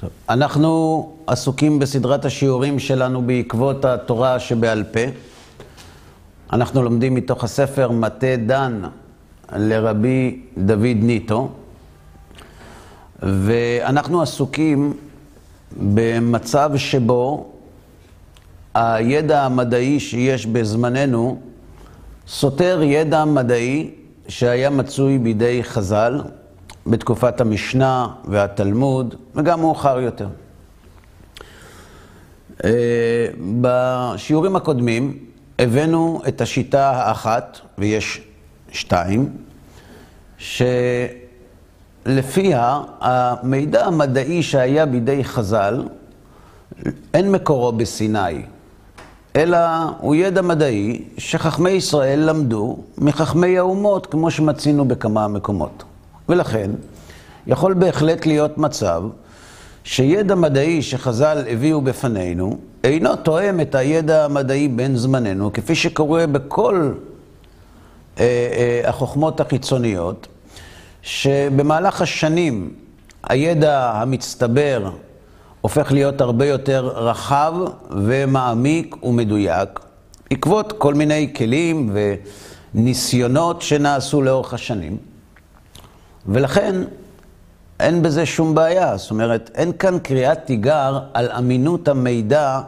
טוב, אנחנו עסוקים בסדרת השיעורים שלנו בעקבות התורה שבעל פה. אנחנו לומדים מתוך הספר מטה דן לרבי דוד ניטו, ואנחנו עסוקים במצב שבו הידע המדעי שיש בזמננו סותר ידע מדעי שהיה מצוי בידי חז"ל בתקופת המשנה והתלמוד, וגם מאוחר יותר. בשיעורים הקודמים הבאנו את השיטה האחת, ויש שתיים, שלפיה המידע המדעי שהיה בידי חז"ל, אין מקורו בסיני, אלא הוא ידע מדעי שחכמי ישראל למדו מחכמי האומות, כמו שמצינו בכמה מקומות. ולכן, יכול בהחלט להיות מצב שידע מדעי שחז"ל הביאו בפנינו, אינו תואם את הידע המדעי בין זמננו, כפי שקורה בכל אה, אה, החוכמות החיצוניות, שבמהלך השנים הידע המצטבר הופך להיות הרבה יותר רחב ומעמיק ומדויק, בעקבות כל מיני כלים וניסיונות שנעשו לאורך השנים. ולכן אין בזה שום בעיה, זאת אומרת, אין כאן קריאת תיגר על אמינות המידע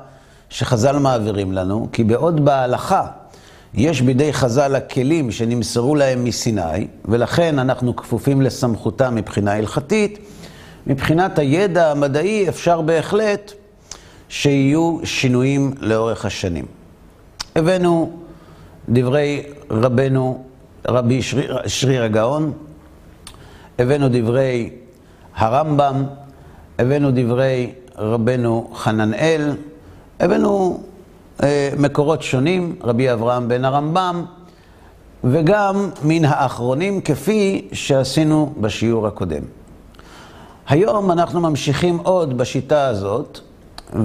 שחז"ל מעבירים לנו, כי בעוד בהלכה יש בידי חז"ל הכלים שנמסרו להם מסיני, ולכן אנחנו כפופים לסמכותם מבחינה הלכתית, מבחינת הידע המדעי אפשר בהחלט שיהיו שינויים לאורך השנים. הבאנו דברי רבנו, רבי שריר, שריר הגאון, הבאנו דברי הרמב"ם, הבאנו דברי רבנו חננאל, הבאנו אה, מקורות שונים, רבי אברהם בן הרמב"ם, וגם מן האחרונים כפי שעשינו בשיעור הקודם. היום אנחנו ממשיכים עוד בשיטה הזאת,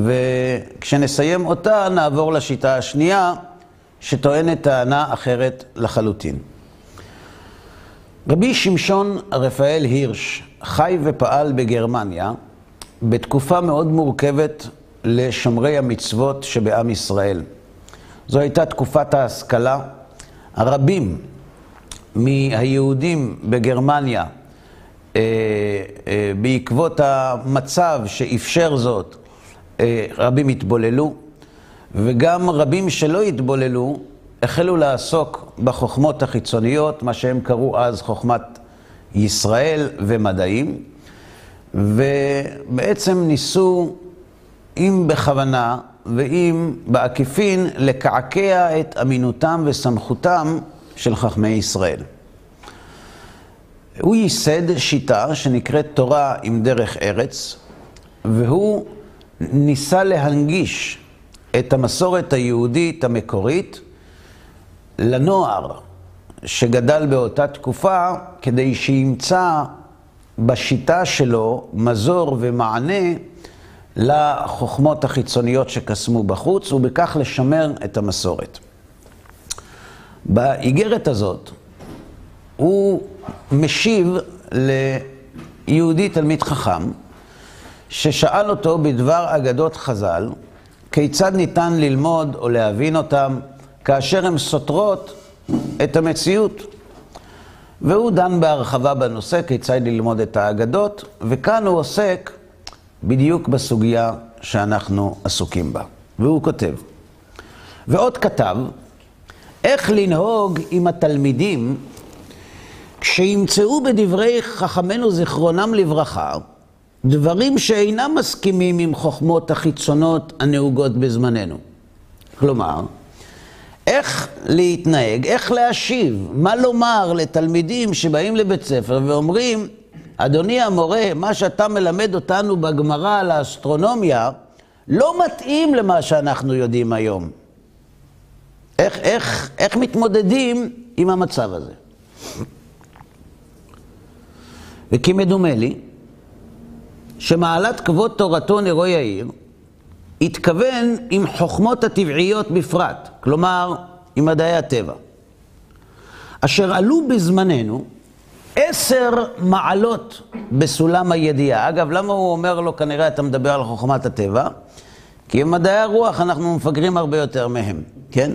וכשנסיים אותה נעבור לשיטה השנייה, שטוענת טענה אחרת לחלוטין. רבי שמשון רפאל הירש חי ופעל בגרמניה בתקופה מאוד מורכבת לשומרי המצוות שבעם ישראל. זו הייתה תקופת ההשכלה. הרבים מהיהודים בגרמניה, אה, אה, בעקבות המצב שאפשר זאת, אה, רבים התבוללו, וגם רבים שלא התבוללו, החלו לעסוק בחוכמות החיצוניות, מה שהם קראו אז חוכמת ישראל ומדעים, ובעצם ניסו, אם בכוונה ואם בעקיפין, לקעקע את אמינותם וסמכותם של חכמי ישראל. הוא ייסד שיטה שנקראת תורה עם דרך ארץ, והוא ניסה להנגיש את המסורת היהודית המקורית לנוער שגדל באותה תקופה, כדי שימצא בשיטה שלו מזור ומענה לחוכמות החיצוניות שקסמו בחוץ, ובכך לשמר את המסורת. באיגרת הזאת הוא משיב ליהודי תלמיד חכם, ששאל אותו בדבר אגדות חז"ל, כיצד ניתן ללמוד או להבין אותם כאשר הן סותרות את המציאות. והוא דן בהרחבה בנושא כיצד ללמוד את האגדות, וכאן הוא עוסק בדיוק בסוגיה שאנחנו עסוקים בה. והוא כותב, ועוד כתב, איך לנהוג עם התלמידים כשימצאו בדברי חכמינו זיכרונם לברכה דברים שאינם מסכימים עם חוכמות החיצונות הנהוגות בזמננו. כלומר, איך להתנהג, איך להשיב, מה לומר לתלמידים שבאים לבית ספר ואומרים, אדוני המורה, מה שאתה מלמד אותנו בגמרא על האסטרונומיה, לא מתאים למה שאנחנו יודעים היום. איך, איך, איך מתמודדים עם המצב הזה? וכי מדומה לי שמעלת כבוד תורתו נרו יאיר התכוון עם חוכמות הטבעיות בפרט, כלומר עם מדעי הטבע, אשר עלו בזמננו עשר מעלות בסולם הידיעה. אגב, למה הוא אומר לו, כנראה אתה מדבר על חוכמת הטבע? כי במדעי הרוח אנחנו מפגרים הרבה יותר מהם, כן?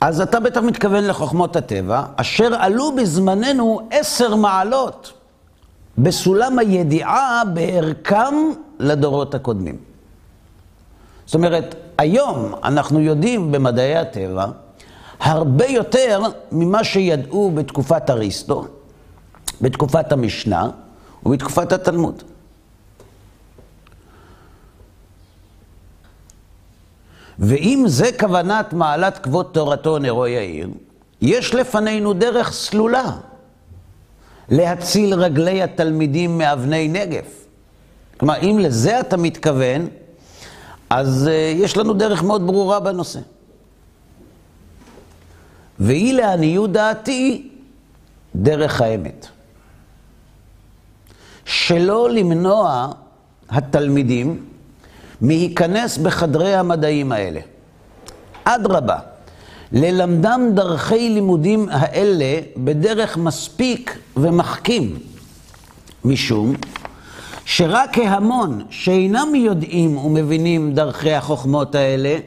אז אתה בטח מתכוון לחוכמות הטבע, אשר עלו בזמננו עשר מעלות בסולם הידיעה בערכם לדורות הקודמים. זאת אומרת, היום אנחנו יודעים במדעי הטבע הרבה יותר ממה שידעו בתקופת אריסטו, בתקופת המשנה ובתקופת התלמוד. ואם זה כוונת מעלת כבוד תורתו נרו יאיר, יש לפנינו דרך סלולה להציל רגלי התלמידים מאבני נגף. כלומר, אם לזה אתה מתכוון, אז uh, יש לנו דרך מאוד ברורה בנושא. והיא לעניות דעתי דרך האמת. שלא למנוע התלמידים מהיכנס בחדרי המדעים האלה. אדרבה, ללמדם דרכי לימודים האלה בדרך מספיק ומחכים, משום שרק ההמון שאינם יודעים ומבינים דרכי החוכמות האלה,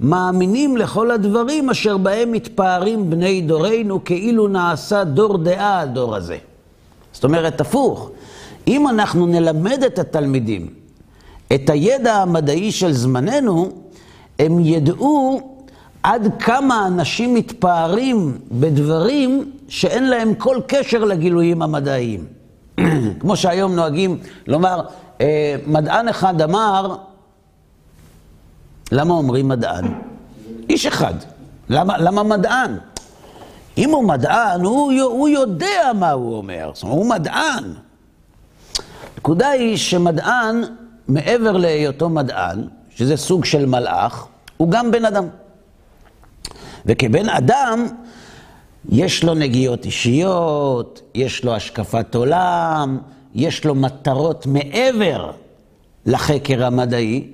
מאמינים לכל הדברים אשר בהם מתפארים בני דורנו כאילו נעשה דור דעה הדור הזה. זאת אומרת, הפוך, אם אנחנו נלמד את התלמידים את הידע המדעי של זמננו, הם ידעו עד כמה אנשים מתפארים בדברים שאין להם כל קשר לגילויים המדעיים. כמו שהיום נוהגים לומר, אה, מדען אחד אמר, למה אומרים מדען? איש אחד. למה, למה מדען? אם הוא מדען, הוא, הוא יודע מה הוא אומר. זאת אומרת, הוא מדען. הנקודה היא שמדען, מעבר להיותו מדען, שזה סוג של מלאך, הוא גם בן אדם. וכבן אדם, יש לו נגיעות אישיות, יש לו השקפת עולם, יש לו מטרות מעבר לחקר המדעי,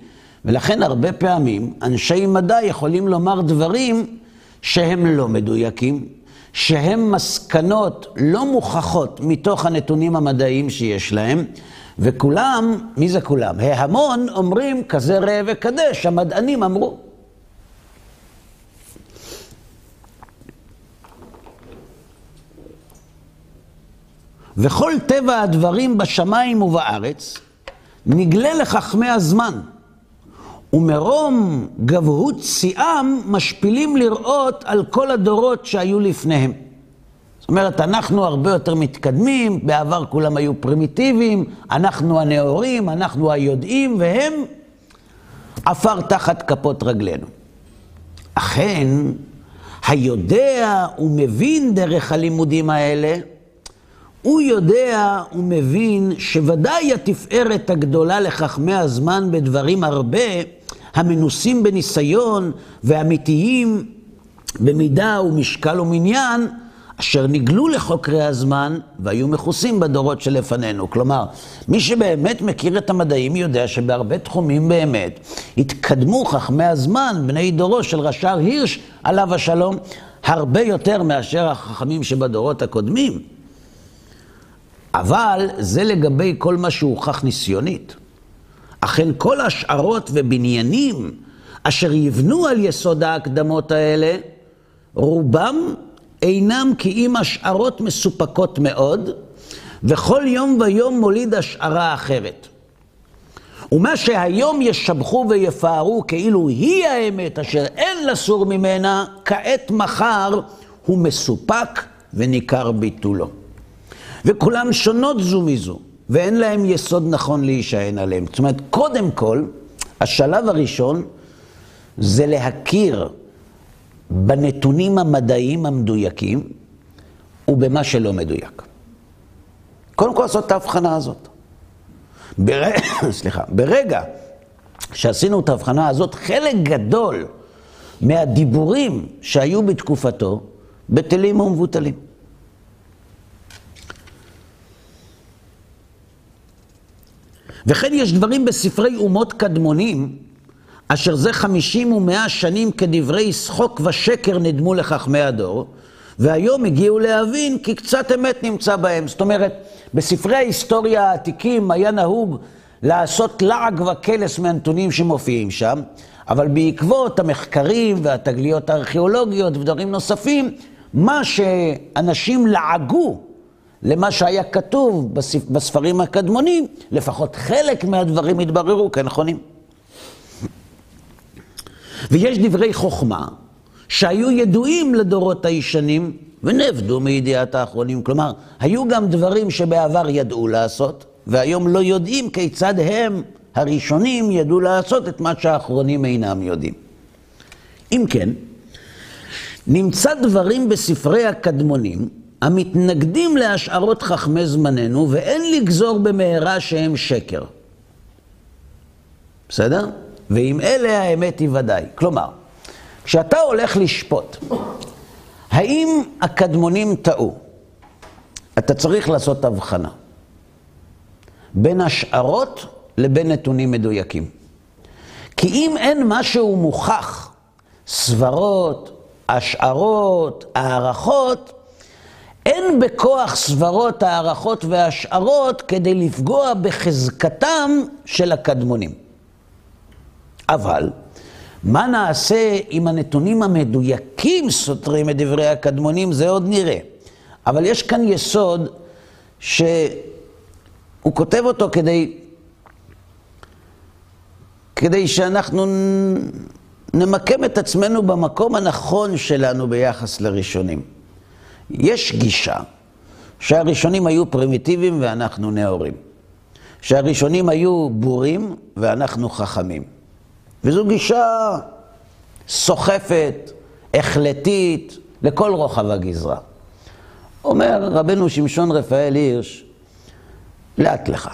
ולכן הרבה פעמים אנשי מדע יכולים לומר דברים שהם לא מדויקים, שהם מסקנות לא מוכחות מתוך הנתונים המדעיים שיש להם, וכולם, מי זה כולם? ההמון אומרים כזה ראה וקדש, המדענים אמרו. וכל טבע הדברים בשמיים ובארץ נגלה לחכמי הזמן. ומרום גבהות שיאם משפילים לראות על כל הדורות שהיו לפניהם. זאת אומרת, אנחנו הרבה יותר מתקדמים, בעבר כולם היו פרימיטיביים, אנחנו הנאורים, אנחנו היודעים, והם עפר תחת כפות רגלינו. אכן, היודע ומבין דרך הלימודים האלה, הוא יודע ומבין שוודאי התפארת הגדולה לחכמי הזמן בדברים הרבה, המנוסים בניסיון ואמיתיים במידה ומשקל ומניין, אשר נגלו לחוקרי הזמן והיו מכוסים בדורות שלפנינו. כלומר, מי שבאמת מכיר את המדעים יודע שבהרבה תחומים באמת התקדמו חכמי הזמן, בני דורו של רש"ר הירש, עליו השלום, הרבה יותר מאשר החכמים שבדורות הקודמים. אבל זה לגבי כל מה שהוכח ניסיונית. אכן כל השערות ובניינים אשר יבנו על יסוד ההקדמות האלה, רובם אינם כי אם השערות מסופקות מאוד, וכל יום ויום מוליד השערה אחרת. ומה שהיום ישבחו ויפארו כאילו היא האמת אשר אין לסור ממנה, כעת מחר הוא מסופק וניכר ביטולו. וכולם שונות זו מזו. ואין להם יסוד נכון להישען עליהם. זאת אומרת, קודם כל, השלב הראשון זה להכיר בנתונים המדעיים המדויקים ובמה שלא מדויק. קודם כל לעשות את ההבחנה הזאת. בר... סליחה, ברגע שעשינו את ההבחנה הזאת, חלק גדול מהדיבורים שהיו בתקופתו בטלים ומבוטלים. וכן יש דברים בספרי אומות קדמונים, אשר זה חמישים ומאה שנים כדברי שחוק ושקר נדמו לחכמי הדור, והיום הגיעו להבין כי קצת אמת נמצא בהם. זאת אומרת, בספרי ההיסטוריה העתיקים היה נהוג לעשות לעג וקלס מהנתונים שמופיעים שם, אבל בעקבות המחקרים והתגליות הארכיאולוגיות ודברים נוספים, מה שאנשים לעגו למה שהיה כתוב בספרים הקדמונים, לפחות חלק מהדברים התבררו כנכונים. ויש דברי חוכמה שהיו ידועים לדורות הישנים ונאבדו מידיעת האחרונים. כלומר, היו גם דברים שבעבר ידעו לעשות, והיום לא יודעים כיצד הם, הראשונים, ידעו לעשות את מה שהאחרונים אינם יודעים. אם כן, נמצא דברים בספרי הקדמונים המתנגדים להשערות חכמי זמננו, ואין לגזור במהרה שהם שקר. בסדר? ועם אלה האמת היא ודאי. כלומר, כשאתה הולך לשפוט, האם הקדמונים טעו? אתה צריך לעשות הבחנה בין השערות לבין נתונים מדויקים. כי אם אין משהו מוכח, סברות, השערות, הערכות, אין בכוח סברות, הערכות והשערות כדי לפגוע בחזקתם של הקדמונים. אבל, מה נעשה אם הנתונים המדויקים סותרים את דברי הקדמונים, זה עוד נראה. אבל יש כאן יסוד שהוא כותב אותו כדי, כדי שאנחנו נמקם את עצמנו במקום הנכון שלנו ביחס לראשונים. יש גישה שהראשונים היו פרימיטיביים ואנחנו נאורים. שהראשונים היו בורים ואנחנו חכמים. וזו גישה סוחפת, החלטית, לכל רוחב הגזרה. אומר רבנו שמשון רפאל הירש, לאט לך.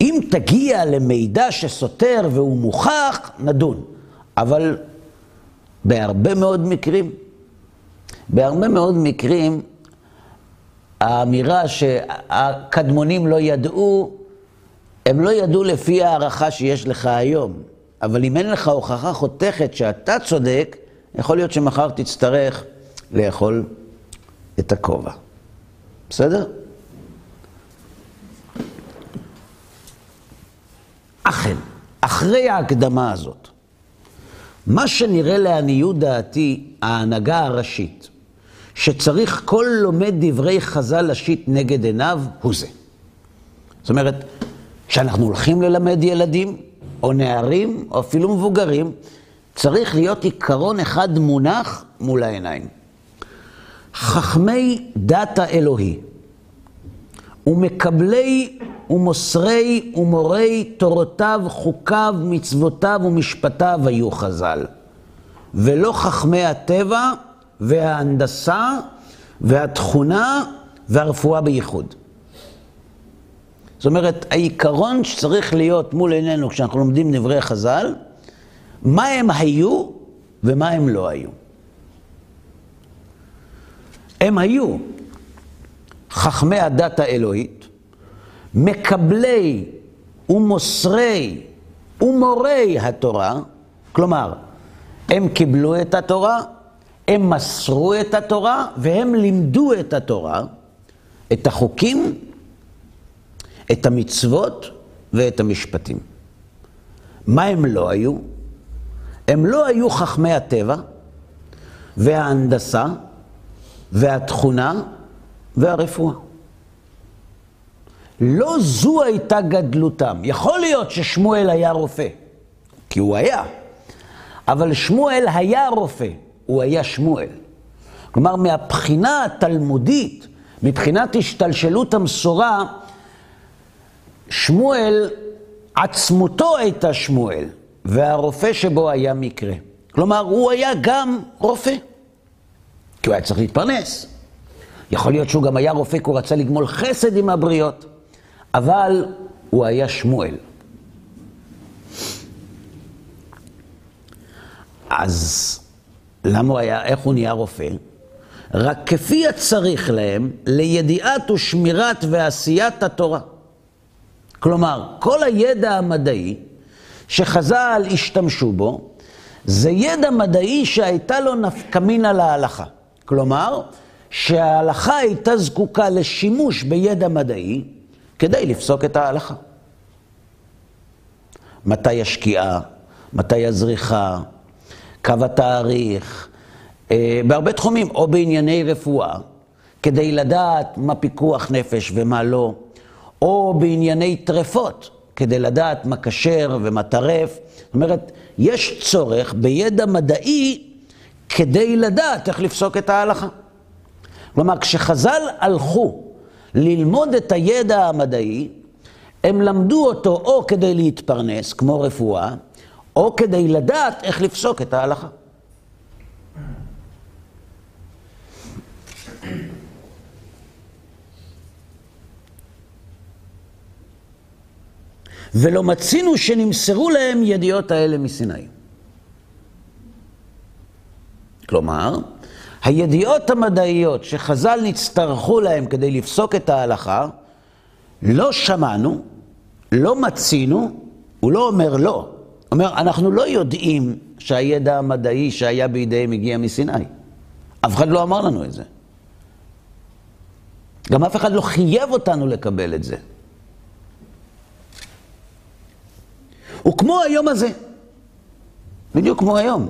אם תגיע למידע שסותר והוא מוכח, נדון. אבל בהרבה מאוד מקרים, בהרבה מאוד מקרים, האמירה שהקדמונים לא ידעו, הם לא ידעו לפי הערכה שיש לך היום. אבל אם אין לך הוכחה חותכת שאתה צודק, יכול להיות שמחר תצטרך לאכול את הכובע. בסדר? אכן, אחרי ההקדמה הזאת, מה שנראה לעניות דעתי ההנהגה הראשית, שצריך כל לומד דברי חז"ל להשית נגד עיניו, הוא זה. זאת אומרת, כשאנחנו הולכים ללמד ילדים, או נערים, או אפילו מבוגרים, צריך להיות עיקרון אחד מונח מול העיניים. חכמי דת האלוהי ומקבלי ומוסרי ומורי תורותיו, חוקיו, מצוותיו ומשפטיו היו חז"ל. ולא חכמי הטבע וההנדסה והתכונה והרפואה בייחוד. זאת אומרת, העיקרון שצריך להיות מול עינינו כשאנחנו לומדים דברי חז"ל, מה הם היו ומה הם לא היו. הם היו חכמי הדת האלוהית, מקבלי ומוסרי ומורי התורה, כלומר, הם קיבלו את התורה, הם מסרו את התורה והם לימדו את התורה, את החוקים, את המצוות ואת המשפטים. מה הם לא היו? הם לא היו חכמי הטבע וההנדסה והתכונה והרפואה. לא זו הייתה גדלותם. יכול להיות ששמואל היה רופא, כי הוא היה, אבל שמואל היה רופא, הוא היה שמואל. כלומר, מהבחינה התלמודית, מבחינת השתלשלות המסורה, שמואל, עצמותו הייתה שמואל, והרופא שבו היה מקרה. כלומר, הוא היה גם רופא, כי הוא היה צריך להתפרנס. יכול להיות שהוא גם היה רופא כי הוא רצה לגמול חסד עם הבריות, אבל הוא היה שמואל. אז למה הוא היה, איך הוא נהיה רופא? רק כפי הצריך להם לידיעת ושמירת ועשיית התורה. כלומר, כל הידע המדעי שחז"ל השתמשו בו, זה ידע מדעי שהייתה לו נפקמינה להלכה. כלומר, שההלכה הייתה זקוקה לשימוש בידע מדעי כדי לפסוק את ההלכה. מתי השקיעה, מתי הזריחה, קו התאריך, אה, בהרבה תחומים, או בענייני רפואה, כדי לדעת מה פיקוח נפש ומה לא, או בענייני טרפות, כדי לדעת מה כשר ומה טרף. זאת אומרת, יש צורך בידע מדעי כדי לדעת איך לפסוק את ההלכה. כלומר, כשחז"ל הלכו ללמוד את הידע המדעי, הם למדו אותו או כדי להתפרנס, כמו רפואה, או כדי לדעת איך לפסוק את ההלכה. ולא מצינו שנמסרו להם ידיעות האלה מסיני. כלומר, הידיעות המדעיות שחז"ל נצטרכו להם כדי לפסוק את ההלכה, לא שמענו, לא מצינו, הוא לא אומר לא. אומר, אנחנו לא יודעים שהידע המדעי שהיה בידיהם הגיע מסיני. אף אחד לא אמר לנו את זה. גם אף אחד לא חייב אותנו לקבל את זה. וכמו היום הזה, בדיוק כמו היום.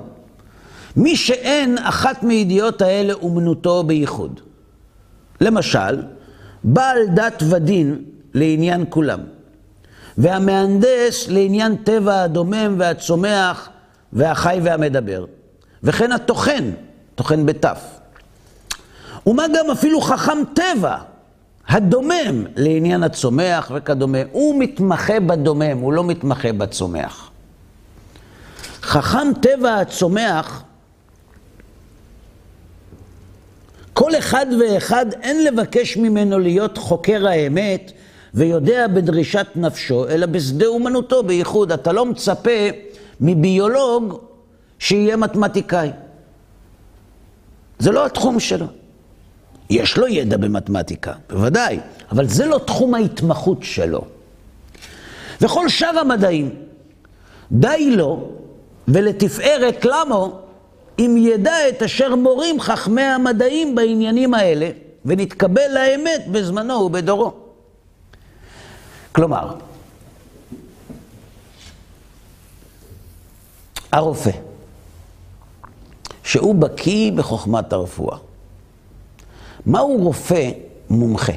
מי שאין אחת מידיעות האלה אומנותו בייחוד. למשל, בעל דת ודין לעניין כולם, והמהנדס לעניין טבע הדומם והצומח והחי והמדבר, וכן הטוחן, טוחן בתף. ומה גם אפילו חכם טבע, הדומם לעניין הצומח וכדומה. הוא מתמחה בדומם, הוא לא מתמחה בצומח. חכם טבע הצומח, כל אחד ואחד אין לבקש ממנו להיות חוקר האמת ויודע בדרישת נפשו, אלא בשדה אומנותו בייחוד. אתה לא מצפה מביולוג שיהיה מתמטיקאי. זה לא התחום שלו. יש לו ידע במתמטיקה, בוודאי, אבל זה לא תחום ההתמחות שלו. וכל שאר המדעים, די לו ולתפארת למו אם ידע את אשר מורים חכמי המדעים בעניינים האלה, ונתקבל לאמת בזמנו ובדורו. כלומר, הרופא, שהוא בקיא בחוכמת הרפואה, מהו רופא מומחה?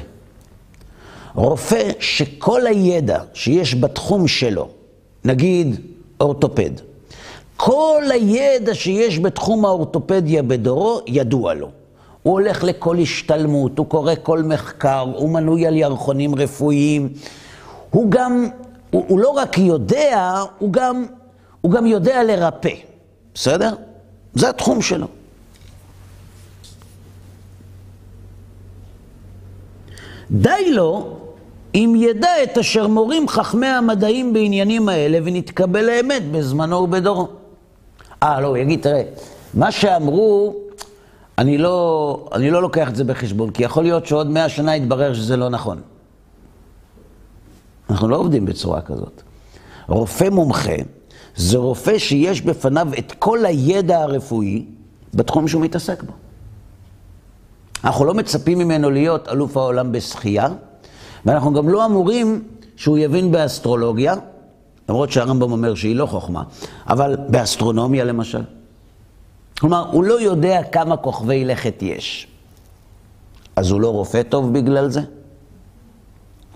רופא שכל הידע שיש בתחום שלו, נגיד אורתופד, כל הידע שיש בתחום האורתופדיה בדורו, ידוע לו. הוא הולך לכל השתלמות, הוא קורא כל מחקר, הוא מנוי על ירחונים רפואיים. הוא גם, הוא, הוא לא רק יודע, הוא גם, הוא גם יודע לרפא, בסדר? זה התחום שלו. די לו אם ידע את אשר מורים חכמי המדעים בעניינים האלה ונתקבל האמת בזמנו ובדורו. אה, לא, הוא יגיד, תראה, מה שאמרו, אני לא, אני לא לוקח את זה בחשבון, כי יכול להיות שעוד מאה שנה יתברר שזה לא נכון. אנחנו לא עובדים בצורה כזאת. רופא מומחה זה רופא שיש בפניו את כל הידע הרפואי בתחום שהוא מתעסק בו. אנחנו לא מצפים ממנו להיות אלוף העולם בשחייה, ואנחנו גם לא אמורים שהוא יבין באסטרולוגיה, למרות שהרמב"ם אומר שהיא לא חוכמה, אבל באסטרונומיה למשל. כלומר, הוא לא יודע כמה כוכבי לכת יש. אז הוא לא רופא טוב בגלל זה?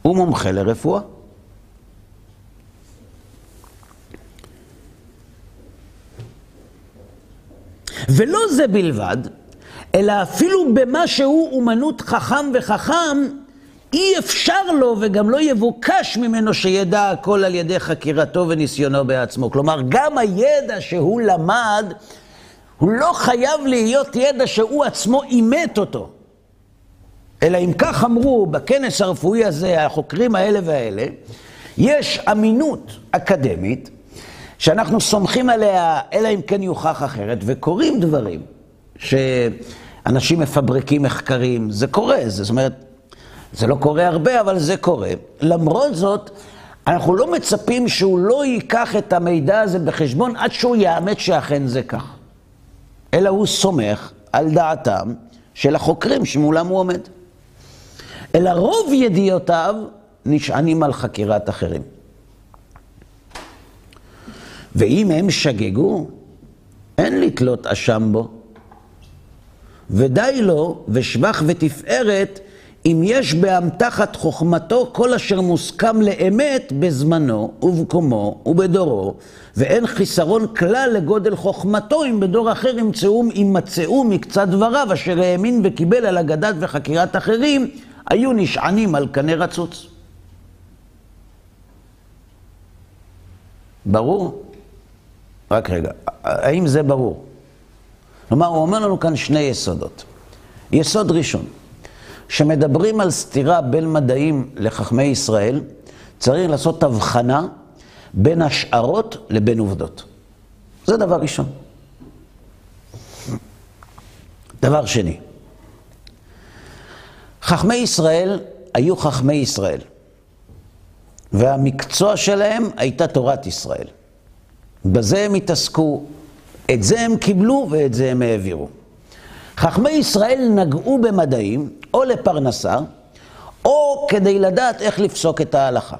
הוא מומחה לרפואה. ולא זה בלבד, אלא אפילו במה שהוא אומנות חכם וחכם, אי אפשר לו וגם לא יבוקש ממנו שידע הכל על ידי חקירתו וניסיונו בעצמו. כלומר, גם הידע שהוא למד, הוא לא חייב להיות ידע שהוא עצמו אימת אותו. אלא אם כך אמרו בכנס הרפואי הזה, החוקרים האלה והאלה, יש אמינות אקדמית שאנחנו סומכים עליה, אלא אם כן יוכח אחרת, וקורים דברים. שאנשים מפברקים מחקרים, זה קורה, זה, זאת אומרת, זה לא קורה הרבה, אבל זה קורה. למרות זאת, אנחנו לא מצפים שהוא לא ייקח את המידע הזה בחשבון עד שהוא יאמת שאכן זה כך. אלא הוא סומך על דעתם של החוקרים שמולם הוא עומד. אלא רוב ידיעותיו נשענים על חקירת אחרים. ואם הם שגגו, אין לתלות אשם בו. ודי לו, ושבח ותפארת, אם יש באמתחת חוכמתו כל אשר מוסכם לאמת בזמנו ובקומו ובדורו, ואין חיסרון כלל לגודל חוכמתו אם בדור אחר ימצאו, ימצאו מקצת דבריו אשר האמין וקיבל על אגדת וחקירת אחרים, היו נשענים על קנה רצוץ. ברור? רק רגע, האם זה ברור? כלומר, הוא אומר לנו כאן שני יסודות. יסוד ראשון, כשמדברים על סתירה בין מדעים לחכמי ישראל, צריך לעשות הבחנה בין השערות לבין עובדות. זה דבר ראשון. דבר שני, חכמי ישראל היו חכמי ישראל, והמקצוע שלהם הייתה תורת ישראל. בזה הם התעסקו, את זה הם קיבלו ואת זה הם העבירו. חכמי ישראל נגעו במדעים, או לפרנסה, או כדי לדעת איך לפסוק את ההלכה.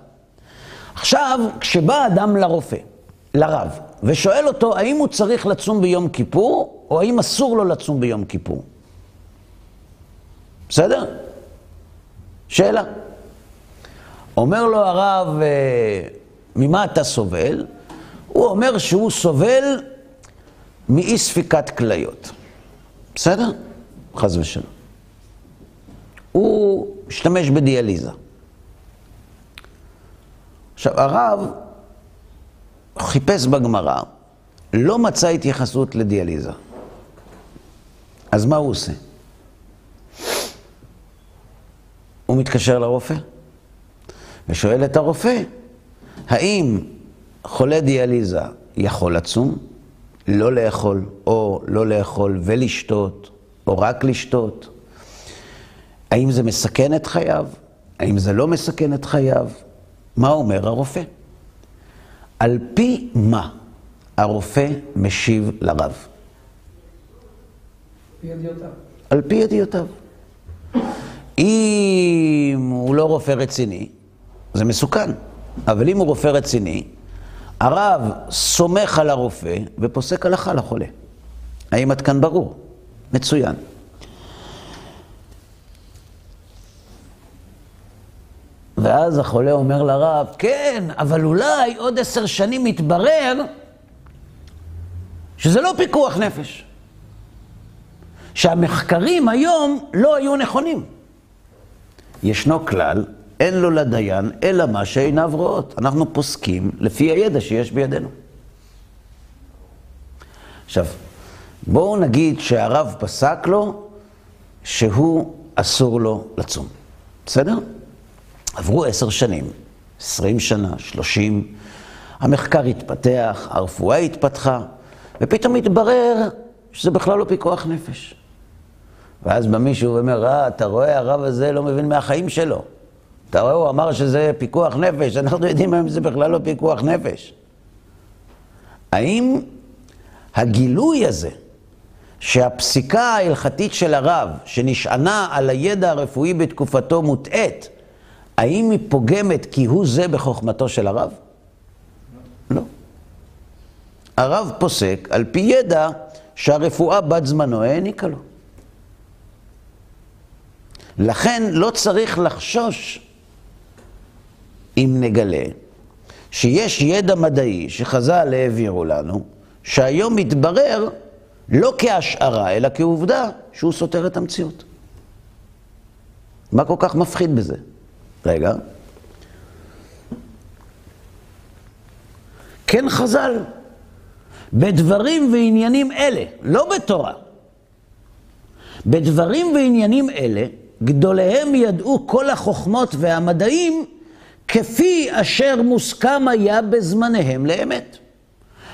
עכשיו, כשבא אדם לרופא, לרב, ושואל אותו האם הוא צריך לצום ביום כיפור, או האם אסור לו לצום ביום כיפור. בסדר? שאלה. אומר לו הרב, אה, ממה אתה סובל? הוא אומר שהוא סובל מאי ספיקת כליות. בסדר? חס ושלום. הוא משתמש בדיאליזה. עכשיו, הרב חיפש בגמרא, לא מצא התייחסות לדיאליזה. אז מה הוא עושה? הוא מתקשר לרופא ושואל את הרופא, האם חולה דיאליזה יכול לצום, לא לאכול, או לא לאכול ולשתות, או רק לשתות? האם זה מסכן את חייו? האם זה לא מסכן את חייו? מה אומר הרופא? על פי מה הרופא משיב לרב? על פי ידיעותיו. אם הוא לא רופא רציני, זה מסוכן. אבל אם הוא רופא רציני, הרב סומך על הרופא ופוסק הלכה לחולה. האם עד כאן ברור? מצוין. ואז החולה אומר לרב, כן, אבל אולי עוד עשר שנים יתברר שזה לא פיקוח נפש. שהמחקרים היום לא היו נכונים. ישנו כלל, אין לו לדיין אלא מה שעיניו רואות. אנחנו פוסקים לפי הידע שיש בידינו. עכשיו, בואו נגיד שהרב פסק לו שהוא אסור לו לצום. בסדר? עברו עשר שנים, עשרים שנה, שלושים, המחקר התפתח, הרפואה התפתחה, ופתאום התברר שזה בכלל לא פיקוח נפש. ואז בא מישהו ואומר, אה, אתה רואה, הרב הזה לא מבין מהחיים שלו. אתה רואה, הוא אמר שזה פיקוח נפש, אנחנו יודעים אם זה בכלל לא פיקוח נפש. האם הגילוי הזה, שהפסיקה ההלכתית של הרב, שנשענה על הידע הרפואי בתקופתו מוטעית, האם היא פוגמת כי הוא זה בחוכמתו של הרב? לא. הרב פוסק על פי ידע שהרפואה בת זמנו העניקה לו. לכן לא צריך לחשוש אם נגלה שיש ידע מדעי שחז"ל העבירו לנו, שהיום מתברר לא כהשערה, אלא כעובדה שהוא סותר את המציאות. מה כל כך מפחיד בזה? רגע. כן חז"ל, בדברים ועניינים אלה, לא בתורה, בדברים ועניינים אלה, גדוליהם ידעו כל החוכמות והמדעים כפי אשר מוסכם היה בזמניהם לאמת.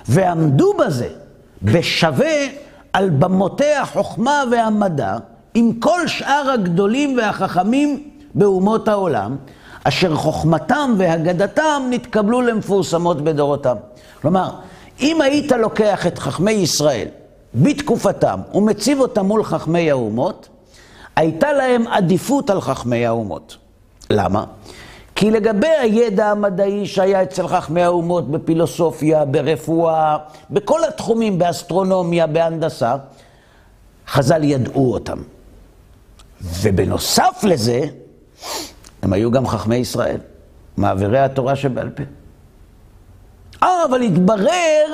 ועמדו בזה בשווה על במותי החוכמה והמדע עם כל שאר הגדולים והחכמים באומות העולם, אשר חוכמתם והגדתם נתקבלו למפורסמות בדורותם. כלומר, אם היית לוקח את חכמי ישראל בתקופתם ומציב אותם מול חכמי האומות, הייתה להם עדיפות על חכמי האומות. למה? כי לגבי הידע המדעי שהיה אצל חכמי האומות בפילוסופיה, ברפואה, בכל התחומים, באסטרונומיה, בהנדסה, חז"ל ידעו אותם. ובנוסף לזה, הם היו גם חכמי ישראל, מעבירי התורה שבעל פה. אה, אבל התברר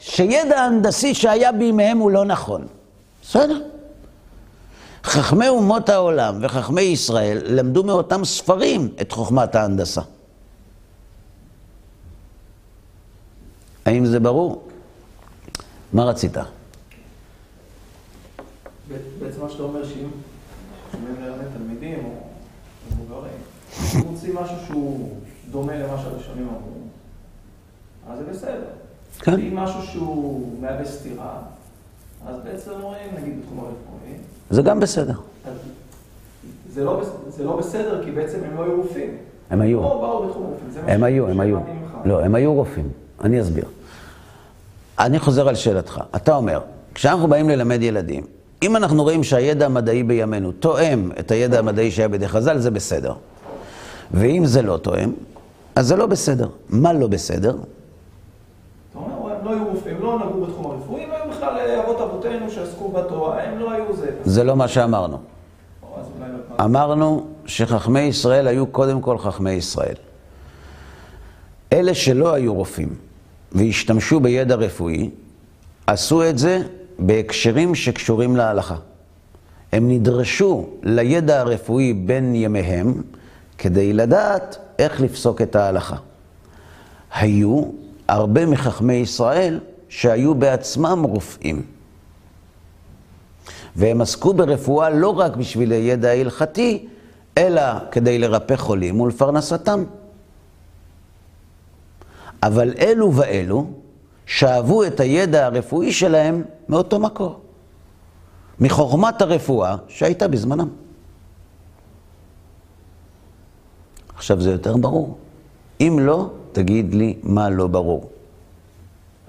שידע הנדסי שהיה בימיהם הוא לא נכון. בסדר. חכמי אומות העולם וחכמי ישראל למדו מאותם ספרים את חוכמת ההנדסה. האם זה ברור? מה רצית? בעצם מה שאתה אומר שאם תלמידים או מבוגרים, רוצים משהו שהוא דומה למה שהראשונים אמרו, אז זה בסדר. כן. אם משהו שהוא מהווה סתירה, אז בעצם אומרים, נגיד בתחום הרפואי, זה גם בסדר. זה לא, זה לא בסדר, כי בעצם הם לא היו רופאים. הם היו. או באו בתחום הרופאים. הם היו, הם היו. לא, הם היו רופאים. אני אסביר. אני חוזר על שאלתך. אתה אומר, כשאנחנו באים ללמד ילדים, אם אנחנו רואים שהידע המדעי בימינו תואם את הידע המדעי שהיה בידי חז"ל, זה בסדר. ואם זה לא תואם, אז זה לא בסדר. מה לא בסדר? אתה אומר, הם לא היו רופאים, לא נגעו בתחום הרפואי, הם היו בכלל אבות אבותינו שעסקו בתורה, הם לא היו זה. זה לא מה שאמרנו. לא- אמרנו שחכמי ישראל היו קודם כל חכמי ישראל. אלה שלא היו רופאים והשתמשו בידע רפואי, עשו את זה בהקשרים שקשורים להלכה. הם נדרשו לידע הרפואי בין ימיהם כדי לדעת איך לפסוק את ההלכה. היו הרבה מחכמי ישראל שהיו בעצמם רופאים. והם עסקו ברפואה לא רק בשביל הידע ההלכתי, אלא כדי לרפא חולים ולפרנסתם. אבל אלו ואלו שאבו את הידע הרפואי שלהם מאותו מקור, מחוכמת הרפואה שהייתה בזמנם. עכשיו זה יותר ברור. אם לא, תגיד לי מה לא ברור.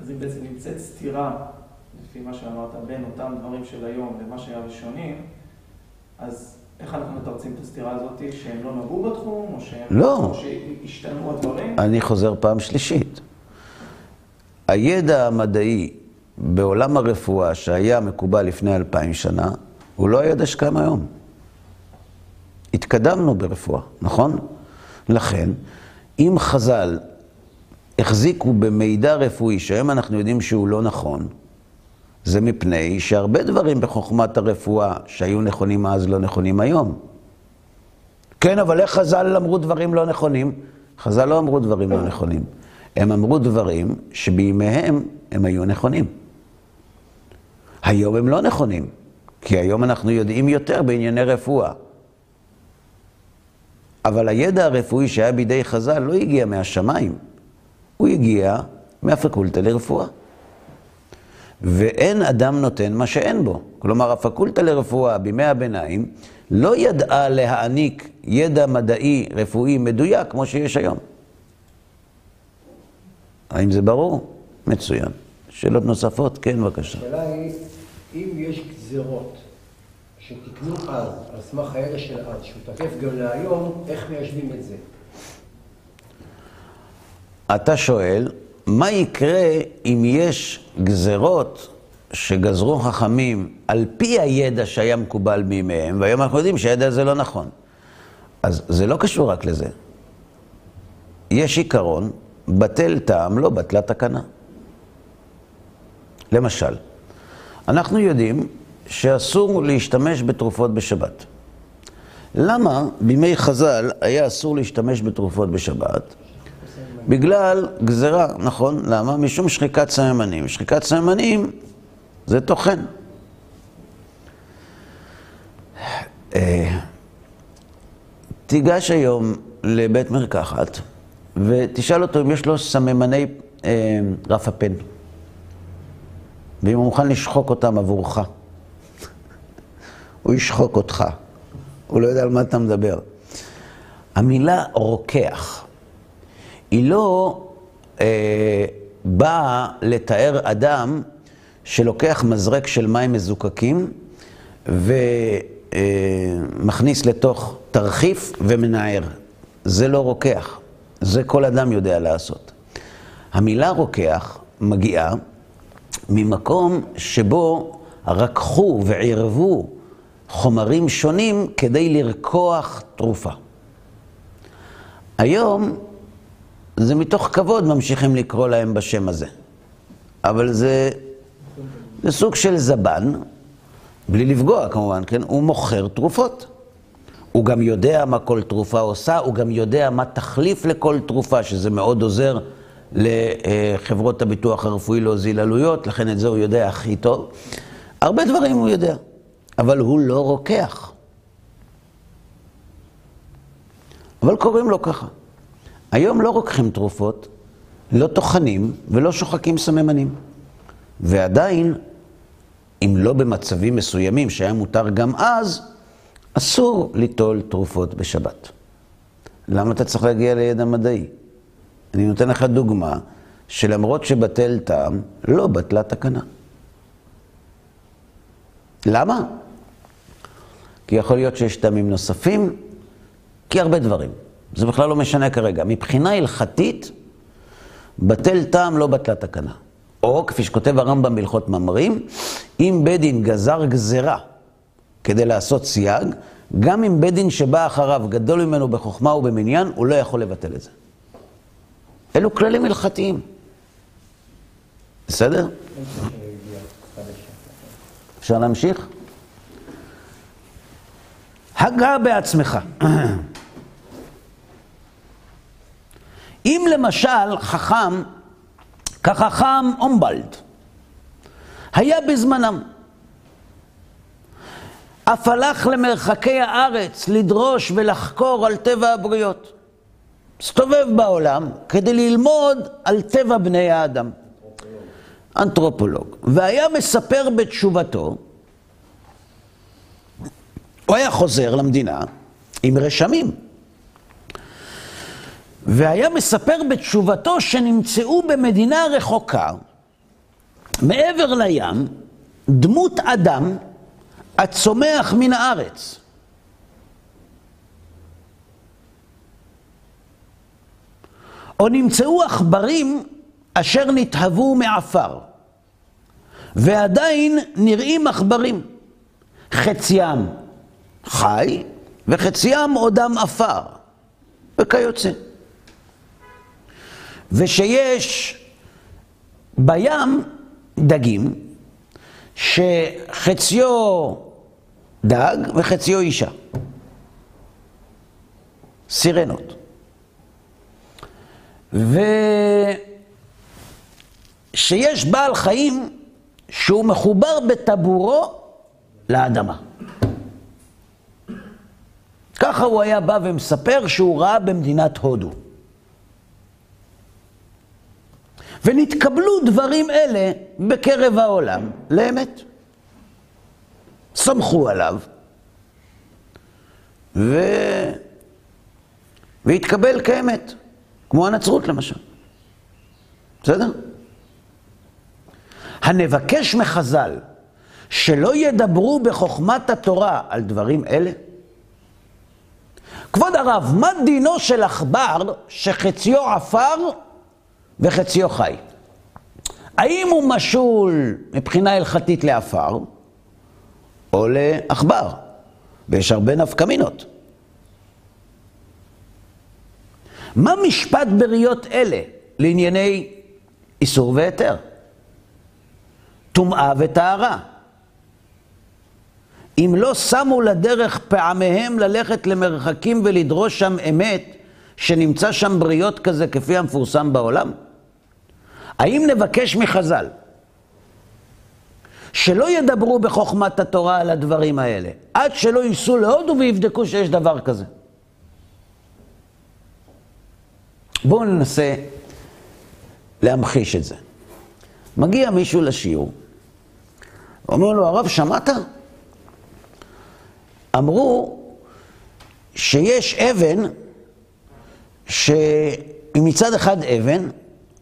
אז אם בעצם נמצאת סתירה, לפי מה שאמרת, בין אותם דברים של היום למה שהיה ראשונים, אז איך אנחנו מתרצים את הסתירה הזאת? שהם לא נגעו בתחום, או שהם... לא. או שהשתנו הדברים? אני חוזר פעם שלישית. הידע המדעי בעולם הרפואה שהיה מקובל לפני אלפיים שנה, הוא לא הידע שקיים היום. התקדמנו ברפואה, נכון? לכן, אם חז"ל החזיקו במידע רפואי שהיום אנחנו יודעים שהוא לא נכון, זה מפני שהרבה דברים בחוכמת הרפואה שהיו נכונים אז לא נכונים היום. כן, אבל איך חז"ל אמרו דברים לא נכונים? חז"ל לא אמרו דברים לא נכונים. הם אמרו דברים שבימיהם הם היו נכונים. היום הם לא נכונים, כי היום אנחנו יודעים יותר בענייני רפואה. אבל הידע הרפואי שהיה בידי חז"ל לא הגיע מהשמיים, הוא הגיע מהפקולטה לרפואה. ואין אדם נותן מה שאין בו. כלומר, הפקולטה לרפואה בימי הביניים לא ידעה להעניק ידע מדעי רפואי מדויק כמו שיש היום. האם זה ברור? מצוין. שאלות נוספות? כן, בבקשה. השאלה היא, אם יש גזירות שתיקנו אז, על סמך הידע של אז, שהוא תקף גם להיום, איך מיישבים את זה? אתה שואל, מה יקרה אם יש גזרות שגזרו חכמים על פי הידע שהיה מקובל בימיהם, והיום אנחנו יודעים שהידע הזה לא נכון. אז זה לא קשור רק לזה. יש עיקרון, בטל טעם, לא בטלה תקנה. למשל, אנחנו יודעים שאסור להשתמש בתרופות בשבת. למה בימי חז"ל היה אסור להשתמש בתרופות בשבת? בגלל גזרה, נכון? למה? משום שחיקת סממנים. שחיקת סממנים זה טוחן. אה, תיגש היום לבית מרקחת ותשאל אותו אם יש לו סממני אה, רף הפן. ואם הוא מוכן לשחוק אותם עבורך. הוא ישחוק אותך. הוא לא יודע על מה אתה מדבר. המילה רוקח היא לא אה, באה לתאר אדם שלוקח מזרק של מים מזוקקים שמכניס לתוך תרחיף ומנער. זה לא רוקח, זה כל אדם יודע לעשות. המילה רוקח מגיעה ממקום שבו רקחו ועירבו חומרים שונים כדי לרקוח תרופה. היום זה מתוך כבוד ממשיכים לקרוא להם בשם הזה. אבל זה, זה סוג של זבן, בלי לפגוע כמובן, כן? הוא מוכר תרופות. הוא גם יודע מה כל תרופה עושה, הוא גם יודע מה תחליף לכל תרופה, שזה מאוד עוזר לחברות הביטוח הרפואי להוזיל עלויות, לכן את זה הוא יודע הכי טוב. הרבה דברים הוא יודע, אבל הוא לא רוקח. אבל קוראים לו ככה. היום לא רוקחים תרופות, לא טוחנים ולא שוחקים סממנים. ועדיין, אם לא במצבים מסוימים שהיה מותר גם אז, אסור ליטול תרופות בשבת. למה אתה צריך להגיע לידע מדעי? אני נותן לך דוגמה שלמרות שבטל טעם, לא בטלה תקנה. למה? כי יכול להיות שיש טעמים נוספים, כי הרבה דברים. זה בכלל לא משנה כרגע. מבחינה הלכתית, בטל טעם לא בטלה תקנה. או, כפי שכותב הרמב"ם בהלכות ממרים, אם בית דין גזר גזרה כדי לעשות סייג, גם אם בית דין שבא אחריו גדול ממנו בחוכמה ובמניין, הוא לא יכול לבטל את זה. אלו כללים הלכתיים. בסדר? אפשר להמשיך? הגה בעצמך. אם למשל חכם, כחכם אומבלד, היה בזמנם, אף הלך למרחקי הארץ לדרוש ולחקור על טבע הבריות. הסתובב בעולם כדי ללמוד על טבע בני האדם. אנתרופולוג. והיה מספר בתשובתו, הוא היה חוזר למדינה עם רשמים. והיה מספר בתשובתו שנמצאו במדינה רחוקה, מעבר לים, דמות אדם הצומח מן הארץ. או נמצאו עכברים אשר נתהוו מעפר, ועדיין נראים עכברים, חציים חי וחציים עודם עפר, וכיוצא. ושיש בים דגים שחציו דג וחציו אישה. סירנות. ושיש בעל חיים שהוא מחובר בטבורו לאדמה. ככה הוא היה בא ומספר שהוא ראה במדינת הודו. ונתקבלו דברים אלה בקרב העולם לאמת. סמכו עליו, ו... והתקבל כאמת, כמו הנצרות למשל. בסדר? הנבקש מחז"ל שלא ידברו בחוכמת התורה על דברים אלה? כבוד הרב, מה דינו של עכבר שחציו עפר וחציו חי. האם הוא משול מבחינה הלכתית לעפר או לעכבר? ויש הרבה נפקמינות. מה משפט בריות אלה לענייני איסור והיתר? טומאה וטהרה. אם לא שמו לדרך פעמיהם ללכת למרחקים ולדרוש שם אמת, שנמצא שם בריות כזה כפי המפורסם בעולם? האם נבקש מחז"ל שלא ידברו בחוכמת התורה על הדברים האלה, עד שלא ייסעו להודו ויבדקו שיש דבר כזה? בואו ננסה להמחיש את זה. מגיע מישהו לשיעור, אומר לו, הרב, שמעת? אמרו שיש אבן שהיא מצד אחד אבן,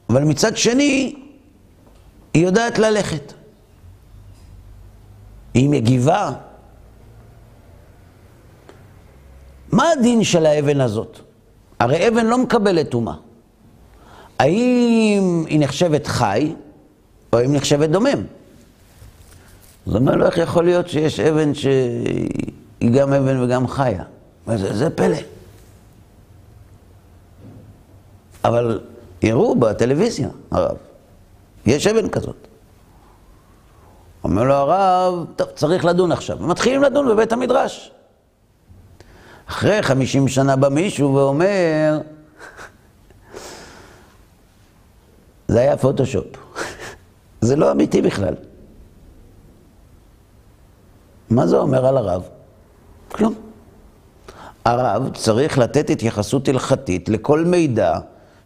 אבל מצד שני, היא יודעת ללכת. היא מגיבה. מה הדין של האבן הזאת? הרי אבן לא מקבלת טומאה. האם היא נחשבת חי, או האם נחשבת דומם? אז אומר לו, איך יכול להיות שיש אבן שהיא גם אבן וגם חיה? זה, זה פלא. אבל יראו בטלוויזיה, הרב, יש אבן כזאת. אומר לו הרב, טוב, צריך לדון עכשיו. ומתחילים לדון בבית המדרש. אחרי 50 שנה בא מישהו ואומר, זה היה פוטושופ. זה לא אמיתי בכלל. מה זה אומר על הרב? כלום. הרב צריך לתת התייחסות הלכתית לכל מידע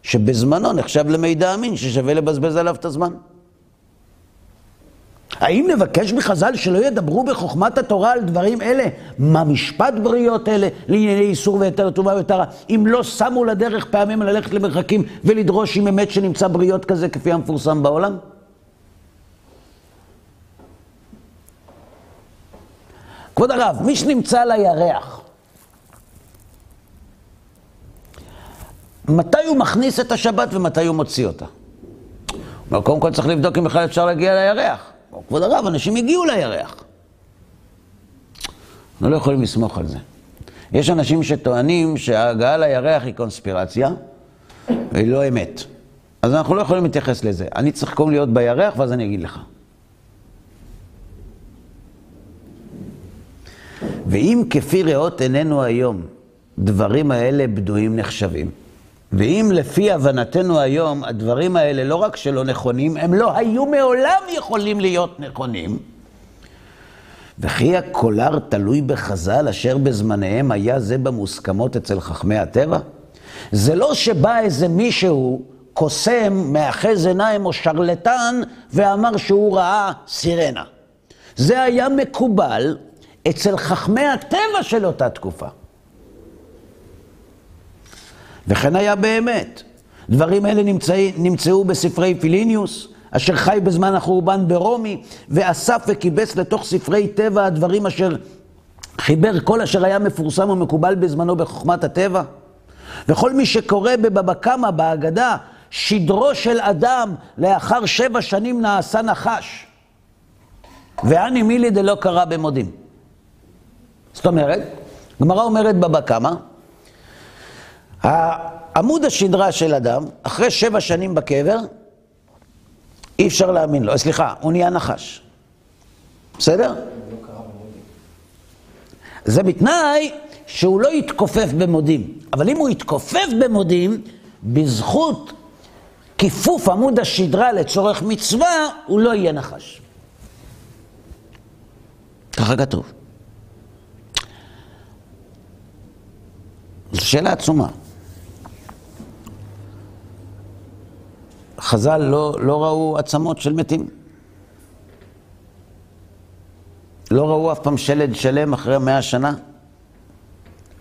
שבזמנו נחשב למידע אמין ששווה לבזבז עליו את הזמן. האם נבקש מחז"ל שלא ידברו בחוכמת התורה על דברים אלה? מה משפט בריות אלה לענייני איסור והיתר טובה וטהרה? אם לא שמו לדרך פעמים ללכת למרחקים ולדרוש עם אמת שנמצא בריות כזה כפי המפורסם בעולם? כבוד הרב, מי שנמצא על הירח, מתי הוא מכניס את השבת ומתי הוא מוציא אותה? קודם כל צריך לבדוק אם בכלל אפשר להגיע לירח. כבוד הרב, אנשים הגיעו לירח. אנחנו לא יכולים לסמוך על זה. יש אנשים שטוענים שההגעה לירח היא קונספירציה, והיא לא אמת. אז אנחנו לא יכולים להתייחס לזה. אני צריך קודם להיות בירח, ואז אני אגיד לך. ואם כפי ראות עינינו היום, דברים האלה בדויים נחשבים, ואם לפי הבנתנו היום, הדברים האלה לא רק שלא נכונים, הם לא היו מעולם יכולים להיות נכונים. וכי הקולר תלוי בחז"ל, אשר בזמניהם היה זה במוסכמות אצל חכמי הטבע? זה לא שבא איזה מישהו, קוסם, מאחז עיניים או שרלטן, ואמר שהוא ראה סירנה. זה היה מקובל אצל חכמי הטבע של אותה תקופה. וכן היה באמת. דברים אלה נמצא, נמצאו בספרי פיליניוס, אשר חי בזמן החורבן ברומי, ואסף וכיבס לתוך ספרי טבע הדברים אשר חיבר כל אשר היה מפורסם ומקובל בזמנו בחוכמת הטבע. וכל מי שקורא בבבא קמא בהגדה, שדרו של אדם לאחר שבע שנים נעשה נחש. ואני מילי דלא קרא במודים. זאת אומרת, גמרא אומרת בבא קמא, עמוד השדרה של אדם, אחרי שבע שנים בקבר, אי אפשר להאמין לו. סליחה, הוא נהיה נחש. בסדר? זה בתנאי שהוא לא יתכופף במודים. אבל אם הוא יתכופף במודים, בזכות כיפוף עמוד השדרה לצורך מצווה, הוא לא יהיה נחש. ככה כתוב. זו שאלה עצומה. חז"ל לא, לא ראו עצמות של מתים. לא ראו אף פעם שלד שלם אחרי מאה שנה.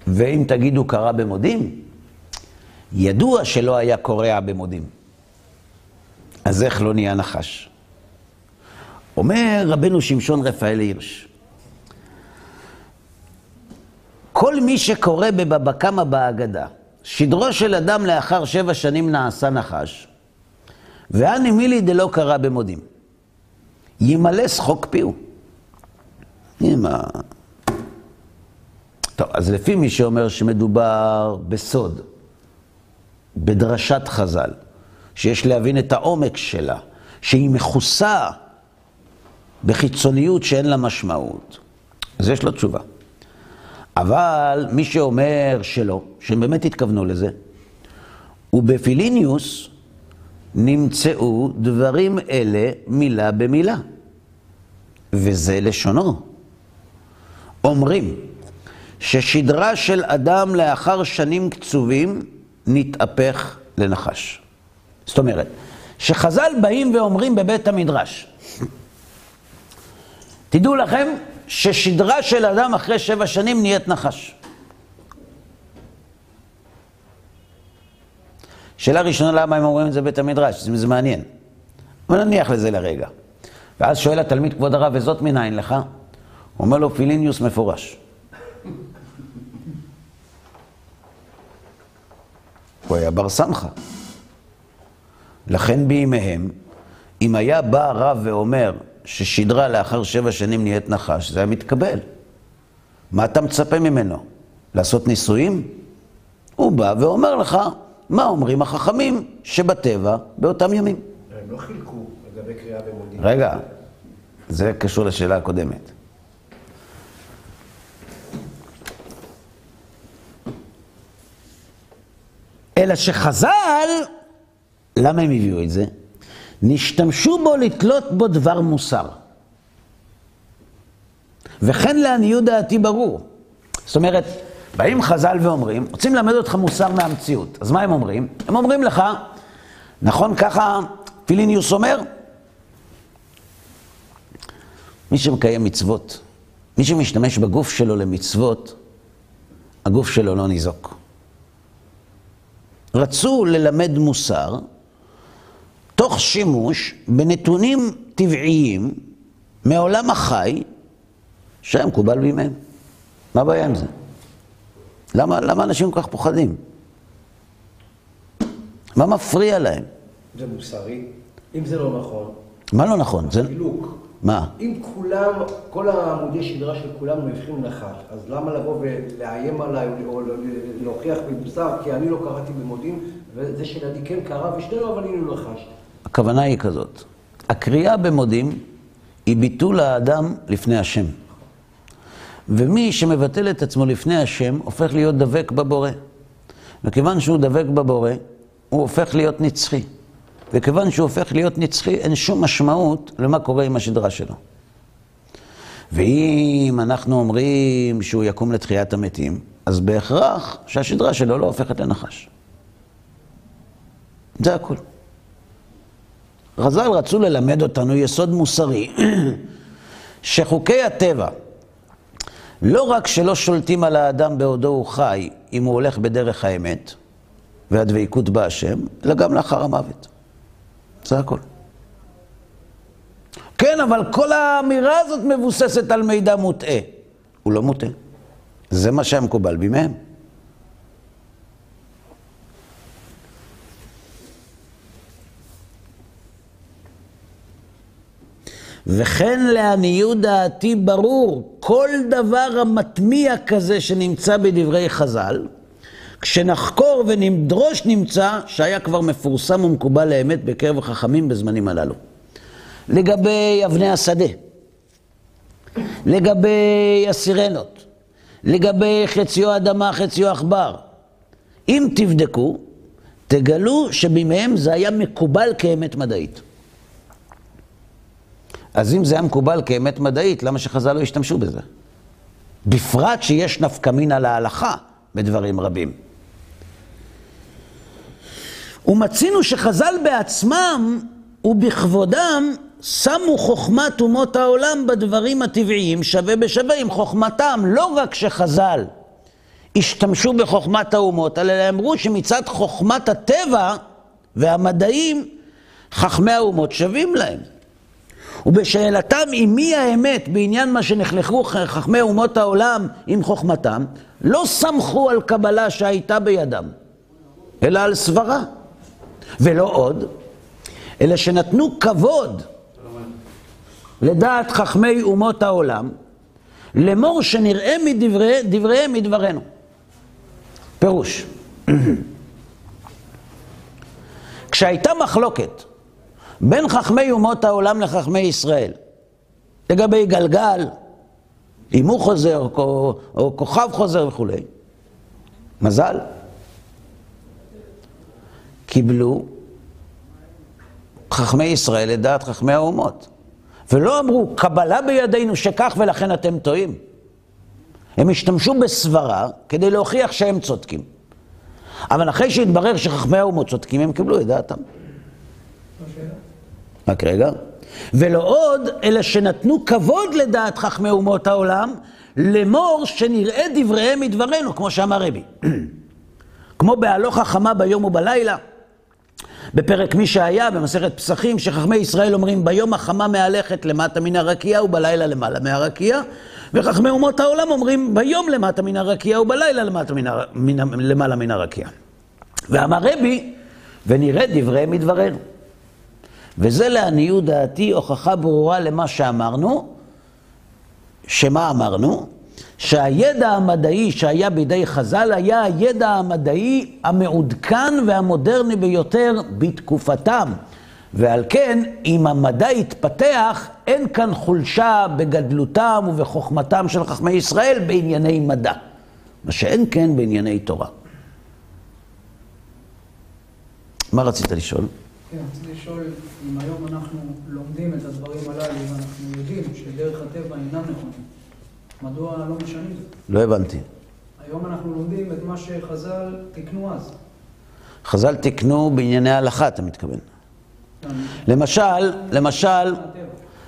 ואם תגידו קרה במודים, ידוע שלא היה קורע במודים. אז איך לא נהיה נחש? אומר רבנו שמשון רפאל הירש, כל מי שקורא בבבא קמא בהגדה, שדרו של אדם לאחר שבע שנים נעשה נחש, ואני מילי דלא קרא במודים. ימלא שחוק פיהו. מה... טוב, אז לפי מי שאומר שמדובר בסוד, בדרשת חז"ל, שיש להבין את העומק שלה, שהיא מכוסה בחיצוניות שאין לה משמעות, אז יש לו תשובה. אבל מי שאומר שלא, שהם באמת התכוונו לזה, ובפיליניוס נמצאו דברים אלה מילה במילה, וזה לשונו. אומרים ששדרה של אדם לאחר שנים קצובים נתהפך לנחש. זאת אומרת, שחז"ל באים ואומרים בבית המדרש, תדעו לכם ששדרה של אדם אחרי שבע שנים נהיית נחש. שאלה ראשונה, למה הם אומרים את זה בבית המדרש? זה מעניין. אבל נניח לזה לרגע. ואז שואל התלמיד, כבוד הרב, וזאת מנין לך? הוא אומר לו, פיליניוס מפורש. הוא היה בר סמכה. לכן בימיהם, אם היה בא הרב ואומר ששדרה לאחר שבע שנים נהיית נחש, זה היה מתקבל. מה אתה מצפה ממנו? לעשות ניסויים? הוא בא ואומר לך מה אומרים החכמים שבטבע באותם ימים. הם לא חילקו לגבי קריאה במודיעין. רגע, זה קשור לשאלה הקודמת. אלא שחז"ל, למה הם הביאו את זה? נשתמשו בו לתלות בו דבר מוסר. וכן לעניות דעתי ברור. זאת אומרת, באים חז"ל ואומרים, רוצים ללמד אותך מוסר מהמציאות. אז מה הם אומרים? הם אומרים לך, נכון ככה פיליניוס אומר? מי שמקיים מצוות, מי שמשתמש בגוף שלו למצוות, הגוף שלו לא ניזוק. רצו ללמד מוסר תוך שימוש בנתונים טבעיים מעולם החי שהיה מקובל בימיהם. מה הבעיה עם זה? למה, למה אנשים כל כך פוחדים? מה מפריע להם? זה מוסרי. אם זה לא נכון, מה לא נכון? זה... חילוק. מה? אם כולם, כל העמודי שדרה של כולם נהפכים נחש, אז למה לבוא ולאיים עליי או להוכיח במוסר, כי אני לא קראתי במודיעין, וזה שלידי כן קרא, ושנינו אבל הנה נחש. הכוונה היא כזאת, הקריאה במודים היא ביטול האדם לפני השם. ומי שמבטל את עצמו לפני השם, הופך להיות דבק בבורא. וכיוון שהוא דבק בבורא, הוא הופך להיות נצחי. וכיוון שהוא הופך להיות נצחי, אין שום משמעות למה קורה עם השדרה שלו. ואם אנחנו אומרים שהוא יקום לתחיית המתים, אז בהכרח שהשדרה שלו לא הופכת לנחש. זה הכול. חז"ל רצו ללמד אותנו יסוד מוסרי, שחוקי הטבע, לא רק שלא שולטים על האדם בעודו הוא חי, אם הוא הולך בדרך האמת והדבקות בהשם, אלא גם לאחר המוות. זה הכל. כן, אבל כל האמירה הזאת מבוססת על מידע מוטעה. הוא לא מוטעה. זה מה שהיה מקובל בימיהם. וכן לעניות דעתי ברור, כל דבר המטמיע כזה שנמצא בדברי חז"ל, כשנחקור ונדרוש נמצא שהיה כבר מפורסם ומקובל לאמת בקרב החכמים בזמנים הללו. לגבי אבני השדה, לגבי הסירנות, לגבי חציו אדמה, חציו עכבר. אם תבדקו, תגלו שבימיהם זה היה מקובל כאמת מדעית. אז אם זה היה מקובל כאמת מדעית, למה שחז"ל לא ישתמשו בזה? בפרט שיש נפקא מינה להלכה בדברים רבים. ומצינו שחז"ל בעצמם ובכבודם שמו חוכמת אומות העולם בדברים הטבעיים שווה בשווה עם חוכמתם. לא רק שחז"ל השתמשו בחוכמת האומות, אלא אמרו שמצד חוכמת הטבע והמדעים, חכמי האומות שווים להם. ובשאלתם עם מי האמת בעניין מה שנחלכו חכמי אומות העולם עם חוכמתם, לא סמכו על קבלה שהייתה בידם, אלא על סברה. ולא עוד, אלא שנתנו כבוד לדעת חכמי אומות העולם, לאמור שנראה מדבריהם מדברנו. פירוש. כשהייתה מחלוקת בין חכמי אומות העולם לחכמי ישראל, לגבי גלגל, אם הוא חוזר, או, או כוכב חוזר וכולי, מזל. קיבלו חכמי ישראל את דעת חכמי האומות. ולא אמרו, קבלה בידינו שכך ולכן אתם טועים. הם השתמשו בסברה כדי להוכיח שהם צודקים. אבל אחרי שהתברר שחכמי האומות צודקים, הם קיבלו את דעתם. רק רגע. ולא עוד, אלא שנתנו כבוד לדעת חכמי אומות העולם, לאמור שנראה דבריהם מדברנו, כמו שאמר רבי. כמו בהלוך החמה ביום ובלילה. בפרק מי שהיה, במסכת פסחים, שחכמי ישראל אומרים, ביום החמה מהלכת למטה מן הרקיע ובלילה למעלה מהרקיע, וחכמי אומות העולם אומרים, ביום למטה מן הרקיע ובלילה למטה מן, מן, למעלה מן הרקיע. ואמר רבי, ונראה דבריהם מתברר. וזה לעניות דעתי הוכחה ברורה למה שאמרנו, שמה אמרנו? שהידע המדעי שהיה בידי חז"ל היה הידע המדעי המעודכן והמודרני ביותר בתקופתם. ועל כן, אם המדע יתפתח, אין כאן חולשה בגדלותם ובחוכמתם של חכמי ישראל בענייני מדע. מה שאין כן בענייני תורה. מה רצית לשאול? כן, רציתי לשאול אם היום אנחנו לומדים את הדברים הללו, ואנחנו יודעים שדרך הטבע אינם נכונים, מדוע לא משנים? לא הבנתי. היום אנחנו לומדים את מה שחז"ל תיקנו אז. חז"ל תיקנו בענייני הלכה, אתה מתכוון. למשל, למשל,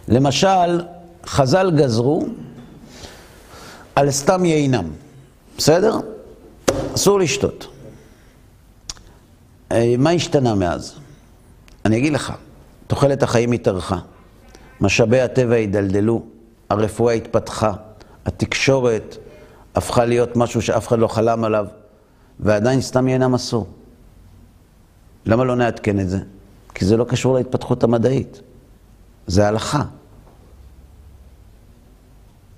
למשל, חז"ל גזרו על סתם יינם, בסדר? אסור לשתות. אה, מה השתנה מאז? אני אגיד לך, תוחלת החיים התארכה, משאבי הטבע הידלדלו, הרפואה התפתחה, התקשורת הפכה להיות משהו שאף אחד לא חלם עליו, ועדיין סתם יינם אסור. למה לא נעדכן את זה? כי זה לא קשור להתפתחות המדעית, זה הלכה.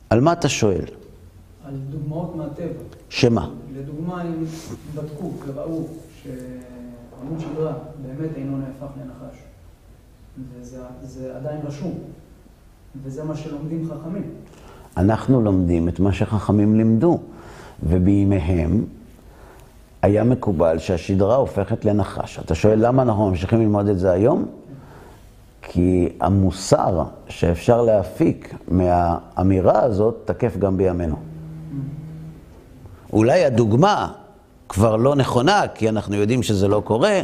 על מה אתה שואל? על דוגמאות מהטבע. שמה? לדוגמה, אם בדקו וראו שעמוד שדרה באמת אינו נהפך לנחש, וזה זה עדיין רשום, וזה מה שלומדים חכמים. אנחנו לומדים את מה שחכמים לימדו, ובימיהם היה מקובל שהשדרה הופכת לנחש. אתה שואל למה אנחנו ממשיכים ללמוד את זה היום? כי המוסר שאפשר להפיק מהאמירה הזאת תקף גם בימינו. אולי הדוגמה כבר לא נכונה, כי אנחנו יודעים שזה לא קורה,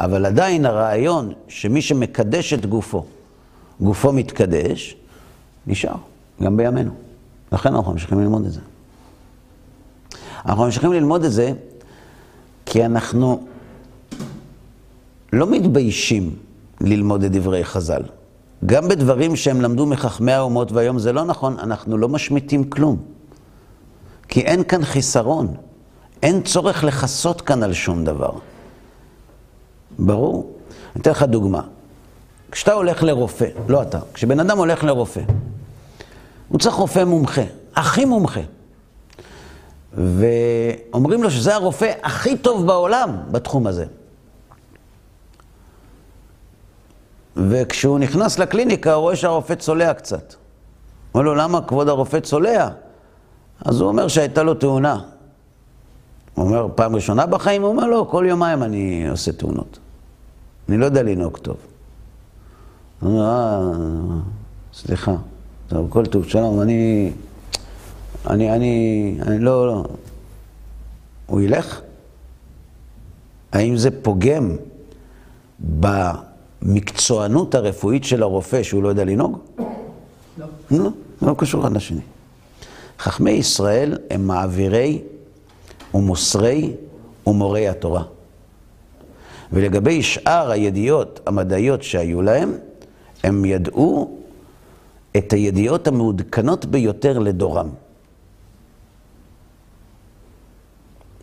אבל עדיין הרעיון שמי שמקדש את גופו, גופו מתקדש, נשאר, גם בימינו. לכן אנחנו ממשיכים ללמוד את זה. אנחנו ממשיכים ללמוד את זה כי אנחנו לא מתביישים ללמוד את דברי חז"ל. גם בדברים שהם למדו מחכמי האומות, והיום זה לא נכון, אנחנו לא משמיטים כלום. כי אין כאן חיסרון. אין צורך לכסות כאן על שום דבר. ברור? אני אתן לך דוגמה. כשאתה הולך לרופא, לא אתה, כשבן אדם הולך לרופא, הוא צריך רופא מומחה, הכי מומחה. ואומרים לו שזה הרופא הכי טוב בעולם בתחום הזה. וכשהוא נכנס לקליניקה, הוא רואה שהרופא צולע קצת. אומר לו, למה כבוד הרופא צולע? אז הוא אומר שהייתה לו תאונה. הוא אומר, פעם ראשונה בחיים? הוא אומר, לא, כל יומיים אני עושה תאונות. אני לא יודע לנהוג טוב. הוא אומר, אה, סליחה, טוב, כל טוב, שלום, אני... אני, אני, אני לא, לא. הוא ילך? האם זה פוגם במקצוענות הרפואית של הרופא שהוא לא יודע לנהוג? לא. לא, לא קשור אחד לשני. חכמי ישראל הם מעבירי ומוסרי ומורי התורה. ולגבי שאר הידיעות המדעיות שהיו להם, הם ידעו את הידיעות המעודכנות ביותר לדורם.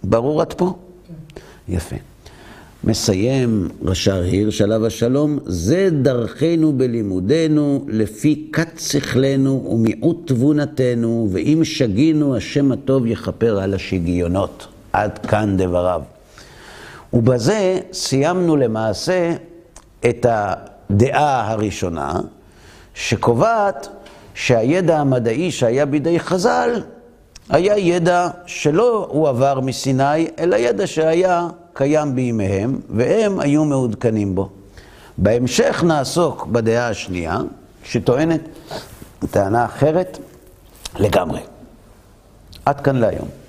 ברור עד פה? כן. יפה. מסיים רש"ר הירש עליו השלום, זה דרכנו בלימודנו, לפי קט שכלנו ומיעוט תבונתנו, ואם שגינו, השם הטוב יכפר על השגיונות. עד כאן דבריו. ובזה סיימנו למעשה את הדעה הראשונה, שקובעת שהידע המדעי שהיה בידי חז"ל היה ידע שלא הועבר מסיני, אלא ידע שהיה קיים בימיהם, והם היו מעודכנים בו. בהמשך נעסוק בדעה השנייה, שטוענת טענה אחרת לגמרי. עד כאן להיום.